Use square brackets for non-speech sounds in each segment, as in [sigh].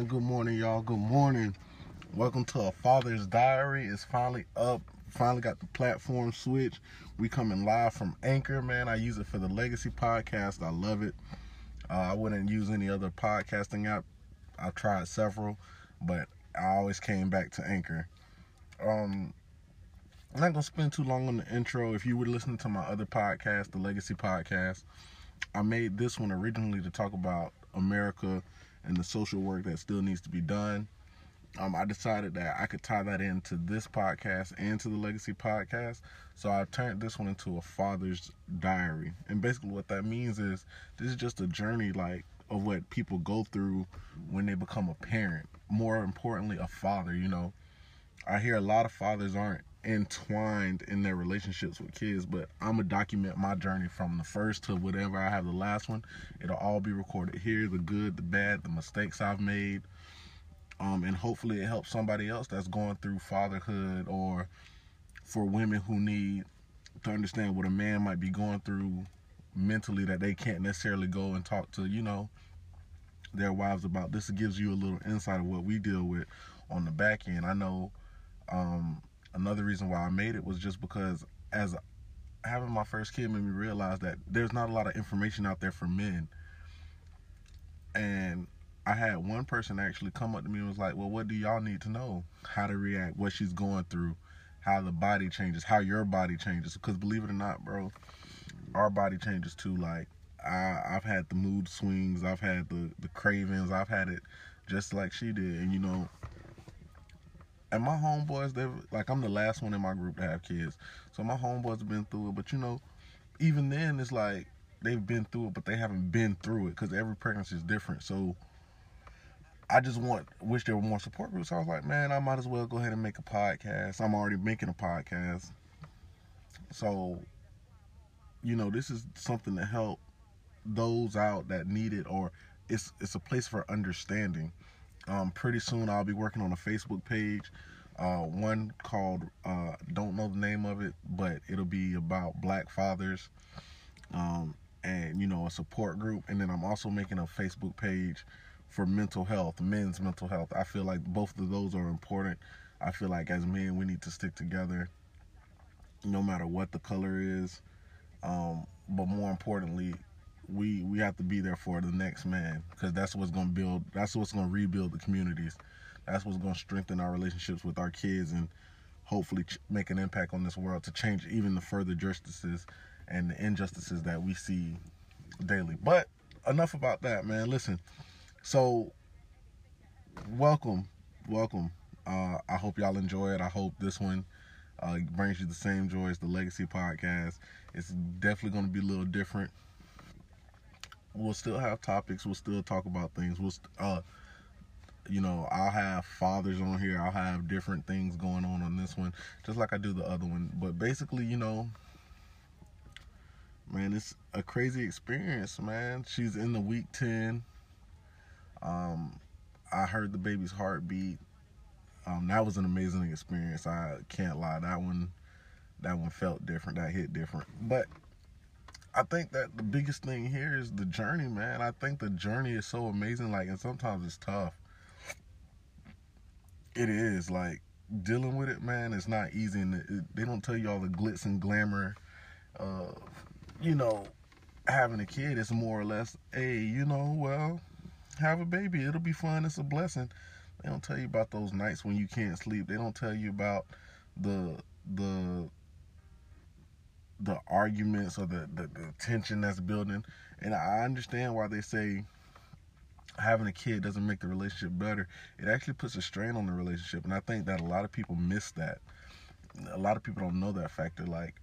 man, good morning, y'all. Good morning. Welcome to a Father's Diary. It's finally up. Finally got the platform switch. We coming live from Anchor, man. I use it for the Legacy podcast. I love it. Uh, I wouldn't use any other podcasting app. I've tried several, but I always came back to Anchor. Um, I'm not gonna spend too long on the intro. If you were listening to my other podcast, the Legacy podcast, I made this one originally to talk about America and the social work that still needs to be done. Um, I decided that I could tie that into this podcast and to the Legacy podcast. So I turned this one into a father's diary. And basically, what that means is this is just a journey, like, of what people go through when they become a parent. More importantly, a father, you know. I hear a lot of fathers aren't entwined in their relationships with kids, but I'm gonna document my journey from the first to whatever I have the last one. It'll all be recorded here the good, the bad, the mistakes I've made. Um, and hopefully it helps somebody else that's going through fatherhood or for women who need to understand what a man might be going through mentally that they can't necessarily go and talk to, you know, their wives about. This gives you a little insight of what we deal with on the back end. I know um, another reason why I made it was just because as having my first kid made me realize that there's not a lot of information out there for men. And I had one person actually come up to me and was like, Well, what do y'all need to know? How to react, what she's going through, how the body changes, how your body changes. Because believe it or not, bro, our body changes too. Like, I, I've had the mood swings, I've had the, the cravings, I've had it just like she did. And, you know, and my homeboys, they've like I'm the last one in my group to have kids, so my homeboys have been through it. But you know, even then, it's like they've been through it, but they haven't been through it because every pregnancy is different. So I just want wish there were more support groups. I was like, man, I might as well go ahead and make a podcast. I'm already making a podcast, so you know, this is something to help those out that need it, or it's it's a place for understanding. Um, pretty soon I'll be working on a Facebook page, uh, one called uh, don't know the name of it, but it'll be about Black fathers, um, and you know a support group. And then I'm also making a Facebook page for mental health, men's mental health. I feel like both of those are important. I feel like as men we need to stick together, no matter what the color is. Um, but more importantly, we we have to be there for the next man because that's what's to build that's what's to rebuild the communities. That's what's to strengthen our relationships with our kids and hopefully make an impact on this world to change even the further justices and the injustices that we see daily. But enough about that man. Listen so welcome welcome. Uh i hope y'all enjoy it. I hope this one uh, brings you the same joy as the legacy podcast. It's definitely going to be a little different we'll still have topics. We'll still talk about things. We'll, st- uh, you know, I'll have fathers on here. I'll have different things going on on this one, just like I do the other one. But basically, you know, man, it's a crazy experience, man. She's in the week ten. Um, I heard the baby's heartbeat. Um, that was an amazing experience. I can't lie. That one, that one felt different. That hit different. But I think that the biggest thing here is the journey, man. I think the journey is so amazing. Like, and sometimes it's tough. It is like dealing with it, man. It's not easy, and it, they don't tell you all the glitz and glamour. Uh, you know, having a kid is more or less, hey, you know, well, have a baby. It'll be fun. It's a blessing. They don't tell you about those nights when you can't sleep. They don't tell you about the the the arguments or the, the, the tension that's building. And I understand why they say having a kid doesn't make the relationship better. It actually puts a strain on the relationship. And I think that a lot of people miss that. A lot of people don't know that factor. Like,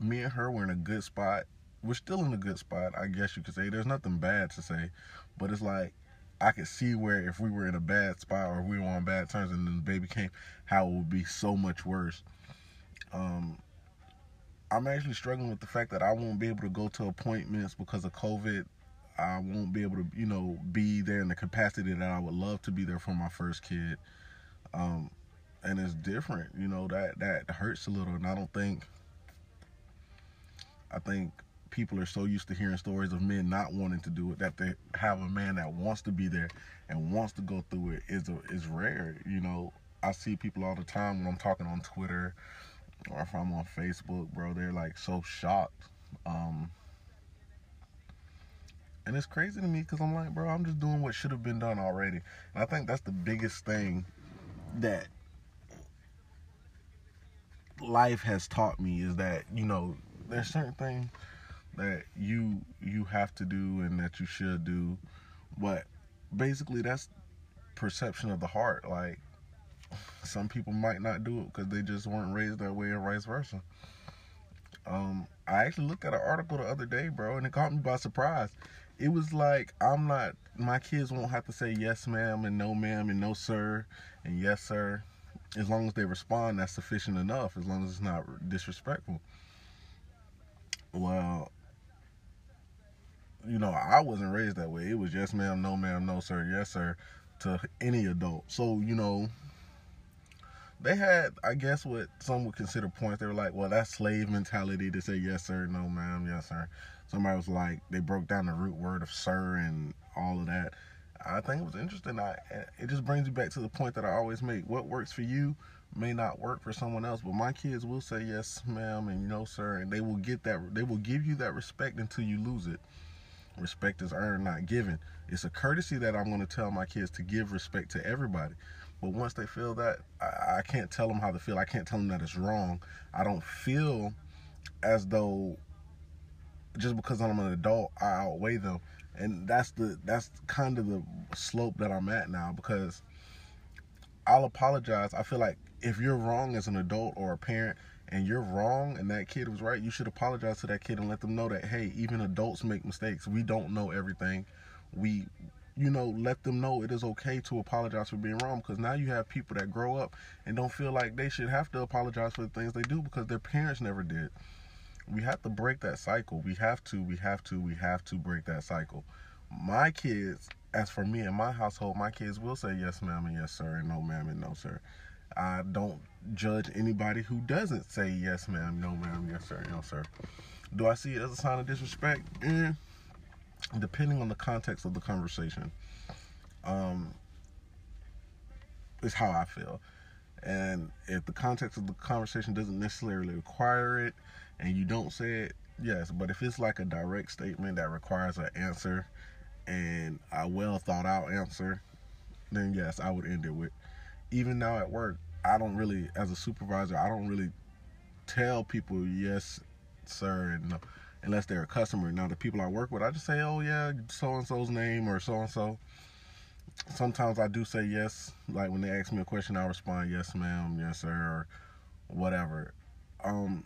me and her were in a good spot. We're still in a good spot, I guess you could say. There's nothing bad to say. But it's like, I could see where if we were in a bad spot or we were on bad terms and then the baby came, how it would be so much worse. Um, I'm actually struggling with the fact that I won't be able to go to appointments because of COVID. I won't be able to, you know, be there in the capacity that I would love to be there for my first kid. Um, and it's different, you know, that that hurts a little and I don't think I think people are so used to hearing stories of men not wanting to do it that they have a man that wants to be there and wants to go through it is a, is rare. You know, I see people all the time when I'm talking on Twitter or if I'm on Facebook, bro. They're like so shocked. Um, and it's crazy to me because I'm like, bro, I'm just doing what should have been done already. And I think that's the biggest thing that life has taught me is that you know there's certain things that you you have to do and that you should do but basically that's perception of the heart like some people might not do it because they just weren't raised that way or vice versa um i actually looked at an article the other day bro and it caught me by surprise it was like i'm not my kids won't have to say yes ma'am and no ma'am and no sir and yes sir as long as they respond that's sufficient enough as long as it's not disrespectful well you know, I wasn't raised that way. It was yes, ma'am, no, ma'am, no, sir, yes, sir, to any adult. So, you know, they had, I guess, what some would consider points. They were like, well, that's slave mentality to say yes, sir, no, ma'am, yes, sir. Somebody was like, they broke down the root word of sir and all of that. I think it was interesting. I, it just brings you back to the point that I always make. What works for you may not work for someone else, but my kids will say yes, ma'am, and no, sir, and they will get that. They will give you that respect until you lose it. Respect is earned, not given. It's a courtesy that I'm going to tell my kids to give respect to everybody. But once they feel that, I, I can't tell them how to feel. I can't tell them that it's wrong. I don't feel as though just because I'm an adult, I outweigh them. And that's the that's kind of the slope that I'm at now because I'll apologize. I feel like if you're wrong as an adult or a parent, and you're wrong and that kid was right, you should apologize to that kid and let them know that hey, even adults make mistakes. We don't know everything. We you know, let them know it is okay to apologize for being wrong because now you have people that grow up and don't feel like they should have to apologize for the things they do because their parents never did. We have to break that cycle. We have to, we have to, we have to break that cycle. My kids, as for me and my household, my kids will say yes, ma'am, and yes, sir, and no, ma'am, and no, sir. I don't judge anybody who doesn't say yes, ma'am, no, ma'am, yes, sir, no, sir. Do I see it as a sign of disrespect? Eh, depending on the context of the conversation, um, is how I feel. And if the context of the conversation doesn't necessarily require it, and you don't say it, yes. But if it's like a direct statement that requires an answer and a well thought out answer, then yes, I would end it with. Even now at work, I don't really, as a supervisor, I don't really tell people yes, sir, and no, unless they're a customer. Now the people I work with, I just say, oh yeah, so and so's name or so and so. Sometimes I do say yes, like when they ask me a question, I respond yes, ma'am, yes, sir, or whatever. Um,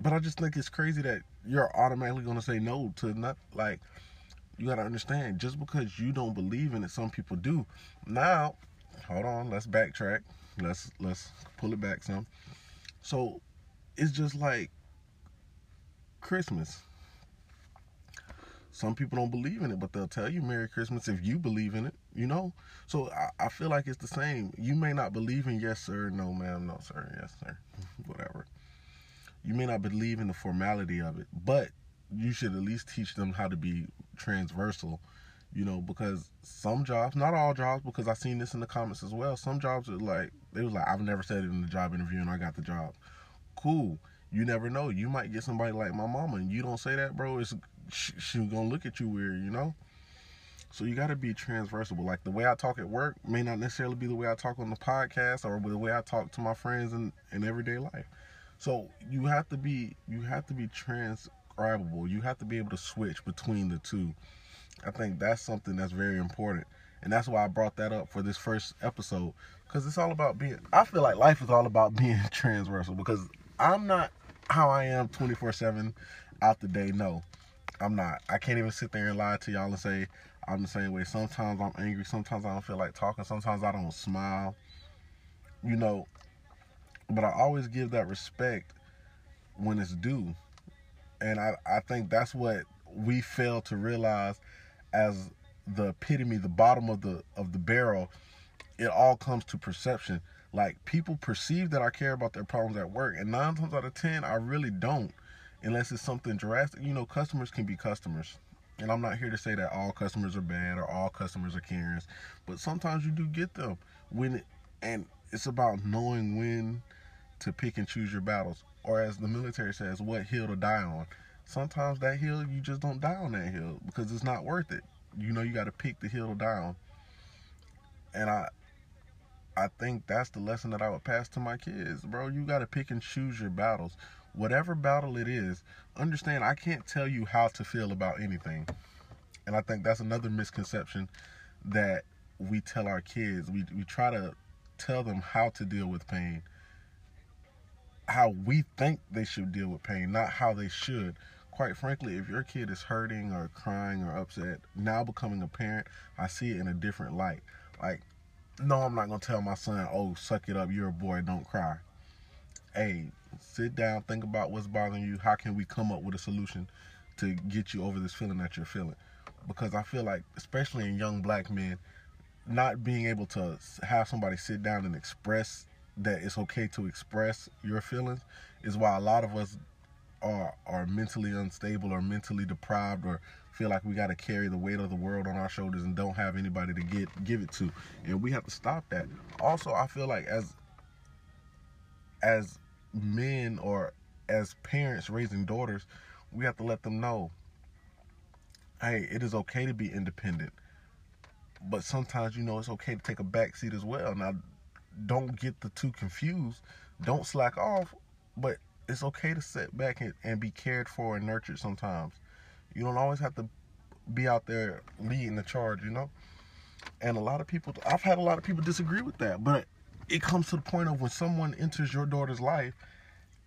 but I just think it's crazy that you're automatically gonna say no to not like. You gotta understand, just because you don't believe in it, some people do. Now, hold on, let's backtrack let's let's pull it back some. So it's just like Christmas. Some people don't believe in it, but they'll tell you Merry Christmas if you believe in it, you know? So I, I feel like it's the same. You may not believe in yes, sir, no, ma'am, no, sir, yes, sir, [laughs] whatever. You may not believe in the formality of it, but you should at least teach them how to be transversal you know, because some jobs, not all jobs, because I've seen this in the comments as well. Some jobs are like they was like, I've never said it in the job interview and I got the job. Cool. You never know. You might get somebody like my mama, and you don't say that, bro. It's she, she's gonna look at you weird, you know. So you got to be transversable. Like the way I talk at work may not necessarily be the way I talk on the podcast or the way I talk to my friends in, in everyday life. So you have to be you have to be transcribable. You have to be able to switch between the two. I think that's something that's very important. And that's why I brought that up for this first episode. Because it's all about being I feel like life is all about [laughs] being transversal because I'm not how I am 24-7 out the day. No. I'm not. I can't even sit there and lie to y'all and say I'm the same way. Sometimes I'm angry. Sometimes I don't feel like talking. Sometimes I don't smile. You know, but I always give that respect when it's due. And I, I think that's what we fail to realize as the epitome, the bottom of the of the barrel. It all comes to perception. Like people perceive that I care about their problems at work, and nine times out of ten, I really don't, unless it's something drastic. You know, customers can be customers, and I'm not here to say that all customers are bad or all customers are Karens, but sometimes you do get them when, and it's about knowing when to pick and choose your battles, or as the military says, what hill to die on. Sometimes that hill you just don't die on that hill because it's not worth it. You know you got to pick the hill to die on, and I, I think that's the lesson that I would pass to my kids, bro. You got to pick and choose your battles. Whatever battle it is, understand I can't tell you how to feel about anything. And I think that's another misconception that we tell our kids. We we try to tell them how to deal with pain how we think they should deal with pain, not how they should. Quite frankly, if your kid is hurting or crying or upset, now becoming a parent, I see it in a different light. Like, no, I'm not gonna tell my son, "Oh, suck it up, you're a boy, don't cry." Hey, sit down, think about what's bothering you. How can we come up with a solution to get you over this feeling that you're feeling? Because I feel like, especially in young black men, not being able to have somebody sit down and express that it's okay to express your feelings is why a lot of us are are mentally unstable or mentally deprived or feel like we got to carry the weight of the world on our shoulders and don't have anybody to get give it to and we have to stop that also i feel like as as men or as parents raising daughters we have to let them know hey it is okay to be independent but sometimes you know it's okay to take a back seat as well now don't get the two confused. Don't slack off, but it's okay to sit back and, and be cared for and nurtured sometimes. You don't always have to be out there leading the charge, you know? And a lot of people, I've had a lot of people disagree with that, but it comes to the point of when someone enters your daughter's life,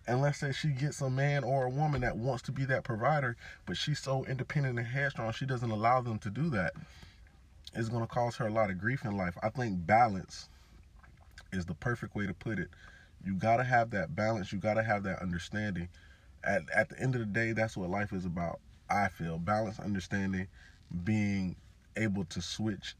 and let's say she gets a man or a woman that wants to be that provider, but she's so independent and headstrong, she doesn't allow them to do that. It's going to cause her a lot of grief in life. I think balance is the perfect way to put it. You got to have that balance. You got to have that understanding. At, at the end of the day, that's what life is about. I feel balance, understanding, being able to switch,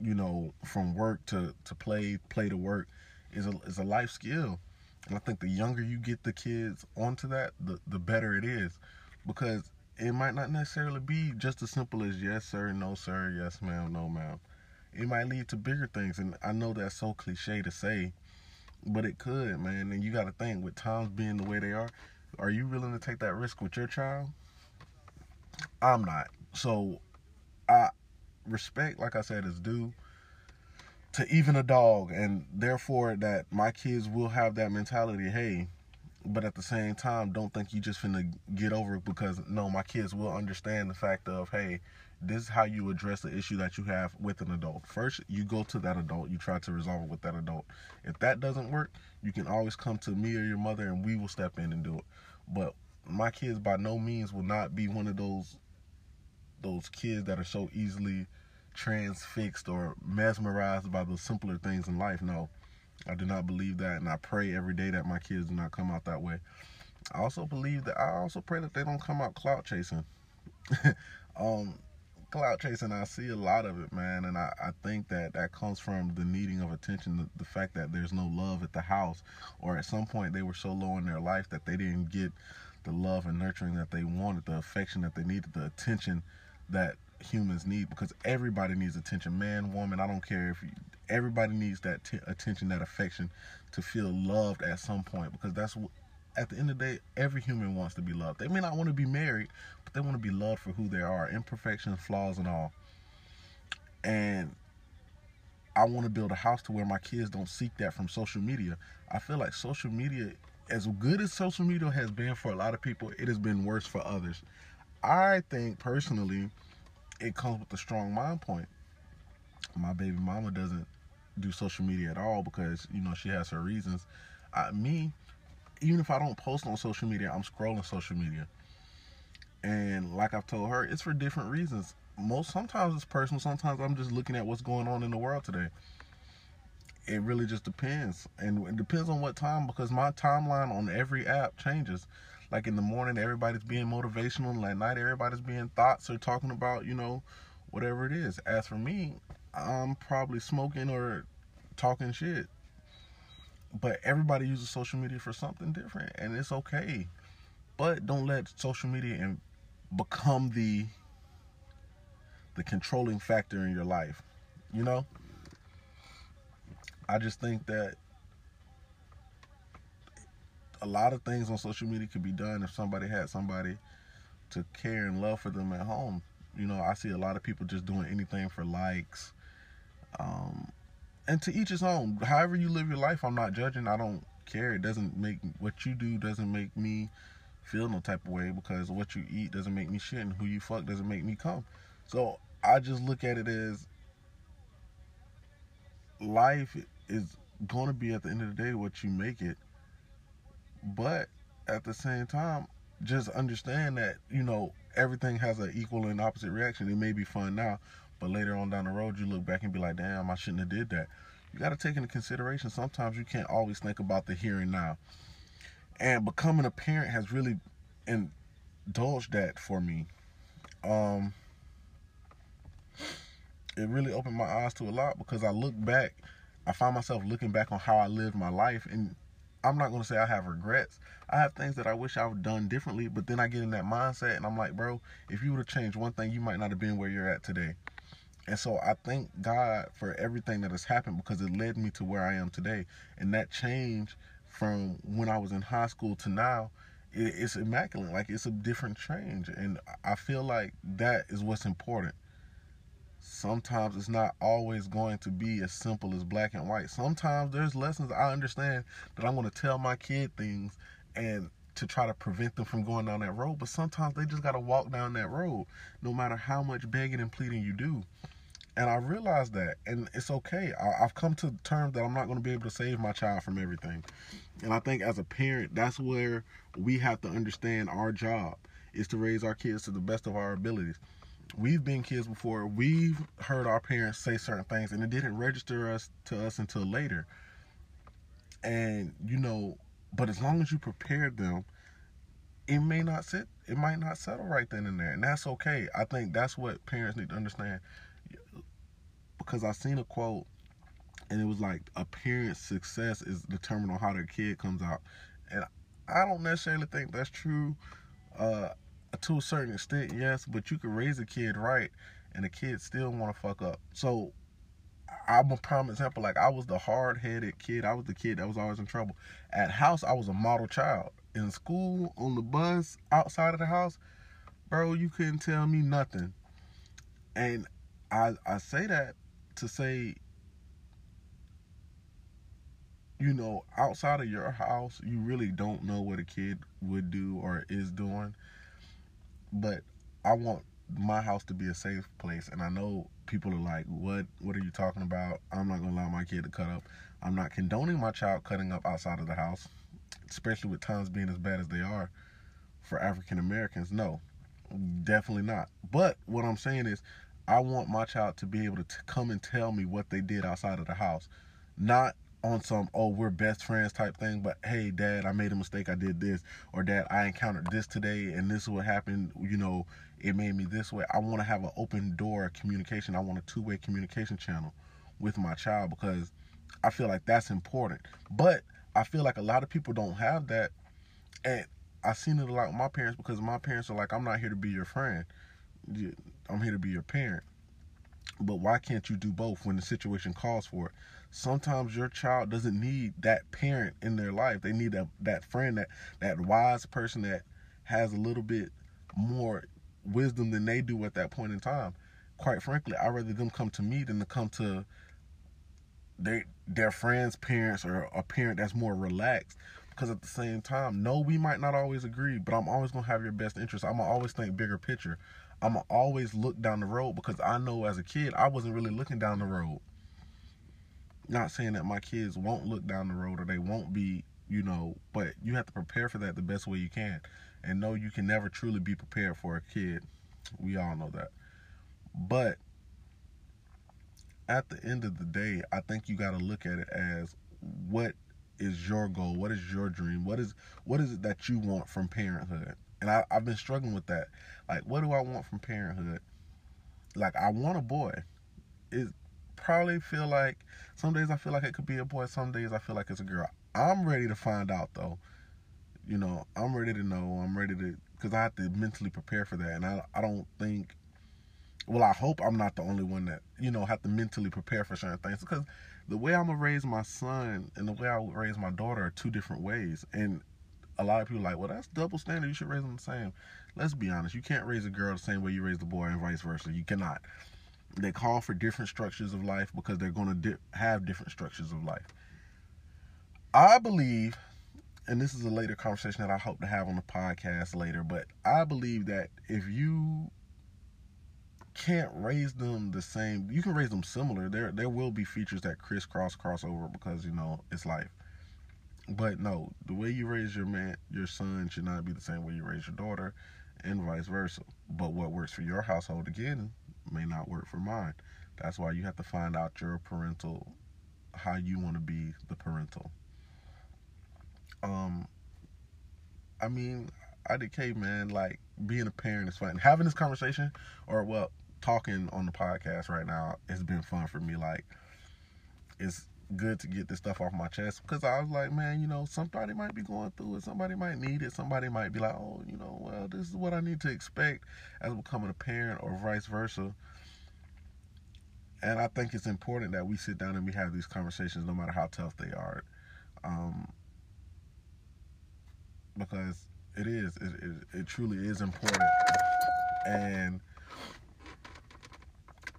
you know, from work to, to play, play to work is a, is a life skill. And I think the younger you get the kids onto that, the, the better it is. Because it might not necessarily be just as simple as yes, sir, no, sir, yes, ma'am, no, ma'am it might lead to bigger things. And I know that's so cliche to say, but it could, man. And you got to think with times being the way they are, are you willing to take that risk with your child? I'm not. So I respect, like I said, is due to even a dog, and therefore that my kids will have that mentality. Hey, but at the same time, don't think you just finna get over it because no, my kids will understand the fact of hey, this is how you address the issue that you have with an adult. First, you go to that adult, you try to resolve it with that adult. If that doesn't work, you can always come to me or your mother and we will step in and do it. But my kids by no means will not be one of those those kids that are so easily transfixed or mesmerized by the simpler things in life. No. I do not believe that and I pray every day that my kids do not come out that way. I also believe that I also pray that they don't come out clout chasing. [laughs] um clout chasing, I see a lot of it, man, and I, I think that that comes from the needing of attention, the, the fact that there's no love at the house, or at some point they were so low in their life that they didn't get the love and nurturing that they wanted, the affection that they needed, the attention that humans need, because everybody needs attention, man, woman, I don't care if you, everybody needs that t- attention, that affection to feel loved at some point, because that's what at the end of the day, every human wants to be loved. They may not want to be married, but they want to be loved for who they are, imperfections, flaws, and all. And I want to build a house to where my kids don't seek that from social media. I feel like social media as good as social media has been for a lot of people, it has been worse for others. I think personally, it comes with a strong mind point. My baby mama doesn't do social media at all because you know she has her reasons. I, me, even if I don't post on social media, I'm scrolling social media. And like I've told her, it's for different reasons. Most sometimes it's personal, sometimes I'm just looking at what's going on in the world today. It really just depends. And it depends on what time because my timeline on every app changes. Like in the morning everybody's being motivational and at night everybody's being thoughts or talking about, you know, whatever it is. As for me, I'm probably smoking or talking shit but everybody uses social media for something different and it's okay but don't let social media and become the the controlling factor in your life you know i just think that a lot of things on social media could be done if somebody had somebody to care and love for them at home you know i see a lot of people just doing anything for likes um, and to each his own. However you live your life, I'm not judging. I don't care. It doesn't make what you do doesn't make me feel no type of way because what you eat doesn't make me shit, and who you fuck doesn't make me come. So I just look at it as life is going to be at the end of the day what you make it. But at the same time, just understand that you know everything has an equal and opposite reaction. It may be fun now, but later on down the road, you look back and be like, damn, I shouldn't have did that. You got to take into consideration sometimes you can't always think about the here and now. And becoming a parent has really indulged that for me. Um, it really opened my eyes to a lot because I look back, I find myself looking back on how I lived my life, and I'm not gonna say I have regrets. I have things that I wish I would have done differently, but then I get in that mindset and I'm like, bro, if you would have changed one thing, you might not have been where you're at today. And so I thank God for everything that has happened because it led me to where I am today. And that change from when I was in high school to now, it's immaculate. Like it's a different change. And I feel like that is what's important. Sometimes it's not always going to be as simple as black and white. Sometimes there's lessons I understand that I'm going to tell my kid things and to try to prevent them from going down that road. But sometimes they just got to walk down that road, no matter how much begging and pleading you do. And I realized that, and it's okay. I, have come to terms that I'm not going to be able to save my child from everything. And I think as a parent, that's where we have to understand our job is to raise our kids to the best of our abilities. We've been kids before. We've heard our parents say certain things, and it didn't register us to us until later. And you know, but as long as you prepared them, it may not sit. It might not settle right then and there, and that's okay. I think that's what parents need to understand because I seen a quote and it was like a parent's success is determined on how their kid comes out. And I don't necessarily think that's true uh, to a certain extent, yes, but you can raise a kid right and the kid still want to fuck up. So I'm a prime example. Like I was the hard headed kid. I was the kid that was always in trouble. At house, I was a model child. In school, on the bus, outside of the house, bro, you couldn't tell me nothing. And I I say that to say you know, outside of your house, you really don't know what a kid would do or is doing. But I want my house to be a safe place and I know people are like, What what are you talking about? I'm not gonna allow my kid to cut up. I'm not condoning my child cutting up outside of the house, especially with times being as bad as they are for African Americans. No. Definitely not. But what I'm saying is I want my child to be able to t- come and tell me what they did outside of the house. Not on some, oh, we're best friends type thing, but hey, dad, I made a mistake. I did this. Or dad, I encountered this today and this is what happened. You know, it made me this way. I want to have an open door communication. I want a two way communication channel with my child because I feel like that's important. But I feel like a lot of people don't have that. And I've seen it a lot with my parents because my parents are like, I'm not here to be your friend. I'm here to be your parent. But why can't you do both when the situation calls for it? Sometimes your child doesn't need that parent in their life. They need a, that friend, that that wise person that has a little bit more wisdom than they do at that point in time. Quite frankly, I'd rather them come to me than to come to their their friends' parents or a parent that's more relaxed Because at the same time, no, we might not always agree, but I'm always gonna have your best interest. I'm gonna always think bigger picture. I'm gonna always look down the road because I know as a kid I wasn't really looking down the road. Not saying that my kids won't look down the road or they won't be, you know, but you have to prepare for that the best way you can. And no, you can never truly be prepared for a kid. We all know that. But at the end of the day, I think you got to look at it as what is your goal? What is your dream? What is what is it that you want from parenthood? And I, I've been struggling with that. Like, what do I want from parenthood? Like, I want a boy. It probably feel like some days I feel like it could be a boy. Some days I feel like it's a girl. I'm ready to find out though. You know, I'm ready to know. I'm ready to because I have to mentally prepare for that. And I I don't think well, I hope I'm not the only one that, you know, have to mentally prepare for certain things because the way I'm gonna raise my son and the way I would raise my daughter are two different ways. And a lot of people like, well, that's double standard. You should raise them the same. Let's be honest. You can't raise a girl the same way you raise the boy and vice versa. You cannot. They call for different structures of life because they're going to di- have different structures of life. I believe, and this is a later conversation that I hope to have on the podcast later, but I believe that if you can't raise them the same. You can raise them similar. There there will be features that crisscross crossover because you know it's life. But no, the way you raise your man, your son should not be the same way you raise your daughter, and vice versa. But what works for your household again may not work for mine. That's why you have to find out your parental, how you want to be the parental. Um, I mean, IDK man, like being a parent is fun. Having this conversation, or well, talking on the podcast right now it's been fun for me. Like, it's good to get this stuff off my chest because I was like, man, you know, somebody might be going through it. Somebody might need it. Somebody might be like, oh, you know, well, this is what I need to expect as becoming a parent or vice versa. And I think it's important that we sit down and we have these conversations no matter how tough they are. Um, because it is, it, it, it truly is important. And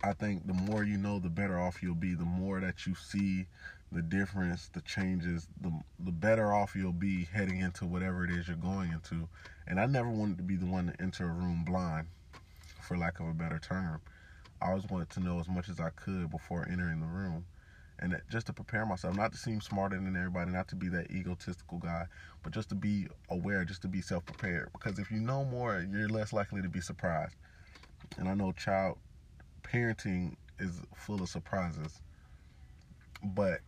I think the more you know, the better off you'll be. The more that you see the difference, the changes, the the better off you'll be heading into whatever it is you're going into. And I never wanted to be the one to enter a room blind, for lack of a better term. I always wanted to know as much as I could before entering the room. And just to prepare myself, not to seem smarter than everybody, not to be that egotistical guy, but just to be aware, just to be self prepared. Because if you know more, you're less likely to be surprised. And I know child parenting is full of surprises. But,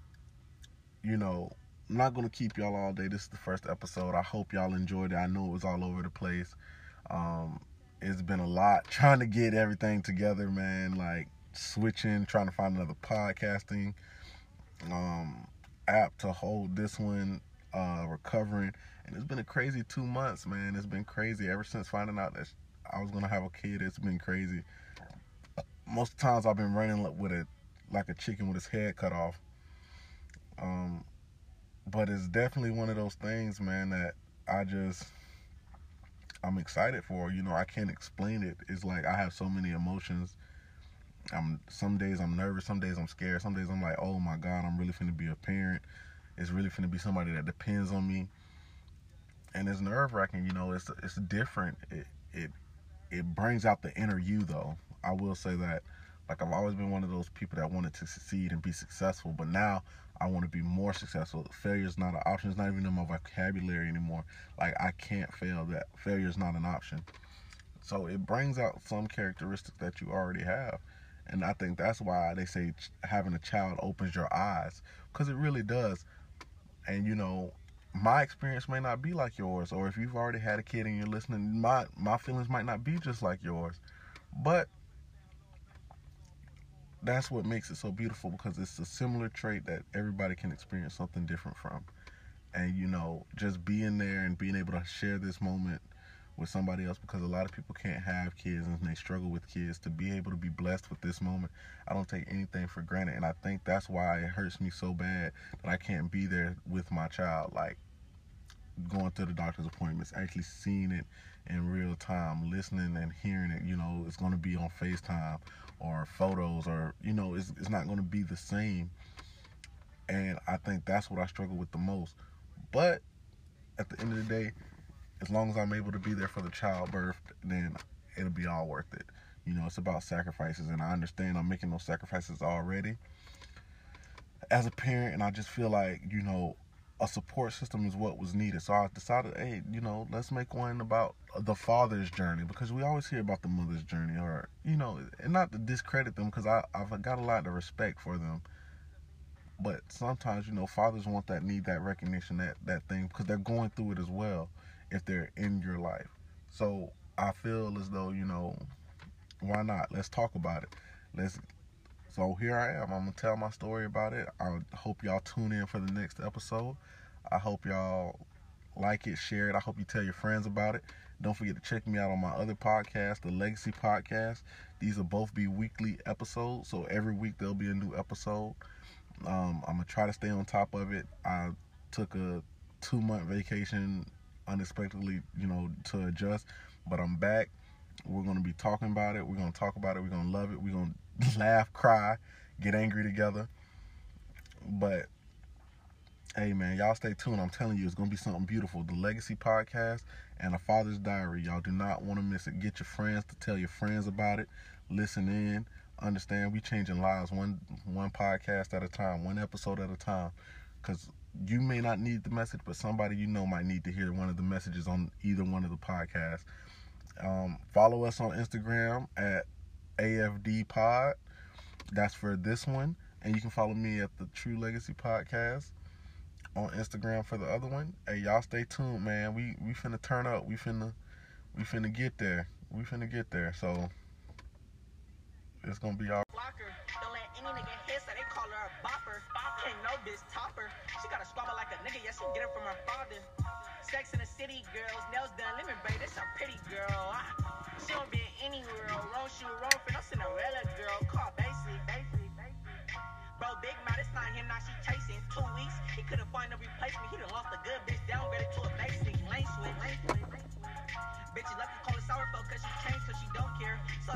you know, I'm not going to keep y'all all day. This is the first episode. I hope y'all enjoyed it. I know it was all over the place. Um, it's been a lot [laughs] trying to get everything together, man. Like switching, trying to find another podcasting um, app to hold this one, uh, recovering. And it's been a crazy two months, man. It's been crazy ever since finding out that I was going to have a kid. It's been crazy most times I've been running with it like a chicken with its head cut off. Um, but it's definitely one of those things, man, that I just I'm excited for. You know, I can't explain it. It's like I have so many emotions. I'm some days I'm nervous, some days I'm scared, some days I'm like, oh my god, I'm really finna be a parent. It's really finna be somebody that depends on me. And it's nerve wracking, you know, it's it's different. It it it brings out the inner you though. I will say that. Like I've always been one of those people that wanted to succeed and be successful, but now I want to be more successful. Failure is not an option. It's not even in my vocabulary anymore. Like I can't fail. That failure is not an option. So it brings out some characteristics that you already have. And I think that's why they say having a child opens your eyes because it really does. And you know, my experience may not be like yours or if you've already had a kid and you're listening, my my feelings might not be just like yours. But that's what makes it so beautiful because it's a similar trait that everybody can experience something different from. And you know, just being there and being able to share this moment with somebody else because a lot of people can't have kids and they struggle with kids to be able to be blessed with this moment i don't take anything for granted and i think that's why it hurts me so bad that i can't be there with my child like going to the doctor's appointments actually seeing it in real time listening and hearing it you know it's going to be on facetime or photos or you know it's, it's not going to be the same. And i think that's what i struggle with the most. But at the end of the day, as long as I'm able to be there for the childbirth, then it'll be all worth it. You know, it's about sacrifices, and I understand I'm making those sacrifices already. As a parent, and I just feel like you know a support system is what was needed. So I decided, hey, you know, let's make one about the father's journey because we always hear about the mother's journey, or you know, and not to discredit them because I I've got a lot of respect for them. But sometimes, you know, fathers want that need that recognition, that that thing because they're going through it as well if they're in your life. So I feel as though you know, why not? Let's talk about it. Let's so here I am. I'm gonna tell my story about it. I hope y'all tune in for the next episode. I hope y'all like it, share it. I hope you tell your friends about it. Don't forget to check me out on my other podcast, the Legacy Podcast. These will both be weekly episodes, so every week there'll be a new episode. Um, I'm gonna try to stay on top of it. I took a two month vacation unexpectedly, you know, to adjust, but I'm back. We're gonna be talking about it. We're gonna talk about it. We're gonna love it. We're gonna [laughs] laugh, cry, get angry together. But hey man, y'all stay tuned. I'm telling you, it's gonna be something beautiful. The Legacy Podcast and a Father's Diary. Y'all do not want to miss it. Get your friends to tell your friends about it. Listen in. Understand we changing lives one one podcast at a time, one episode at a time. Cause you may not need the message, but somebody you know might need to hear one of the messages on either one of the podcasts. Um, follow us on Instagram at AFD Pod. That's for this one. And you can follow me at the True Legacy Podcast on Instagram for the other one. Hey, y'all stay tuned, man. We we finna turn up. We finna we finna get there. We finna get there. So it's gonna be all. ain't no bitch topper. She got a squabble like a nigga, yeah, she get it from her father. Sex in the city, girls, nails done, lemon baby, that's a pretty girl. She don't be in any world, wrong shoe, wrong for no Cinderella girl. Call basically, basically. Bro, big mouth, it's not him, now she chasing. Two weeks, he couldn't find a replacement. He done lost a good bitch, downgraded to a basic. Lane switch, lane switch, lane switch. Bitch, you lucky call it sour, cause she changed, cause she don't care. So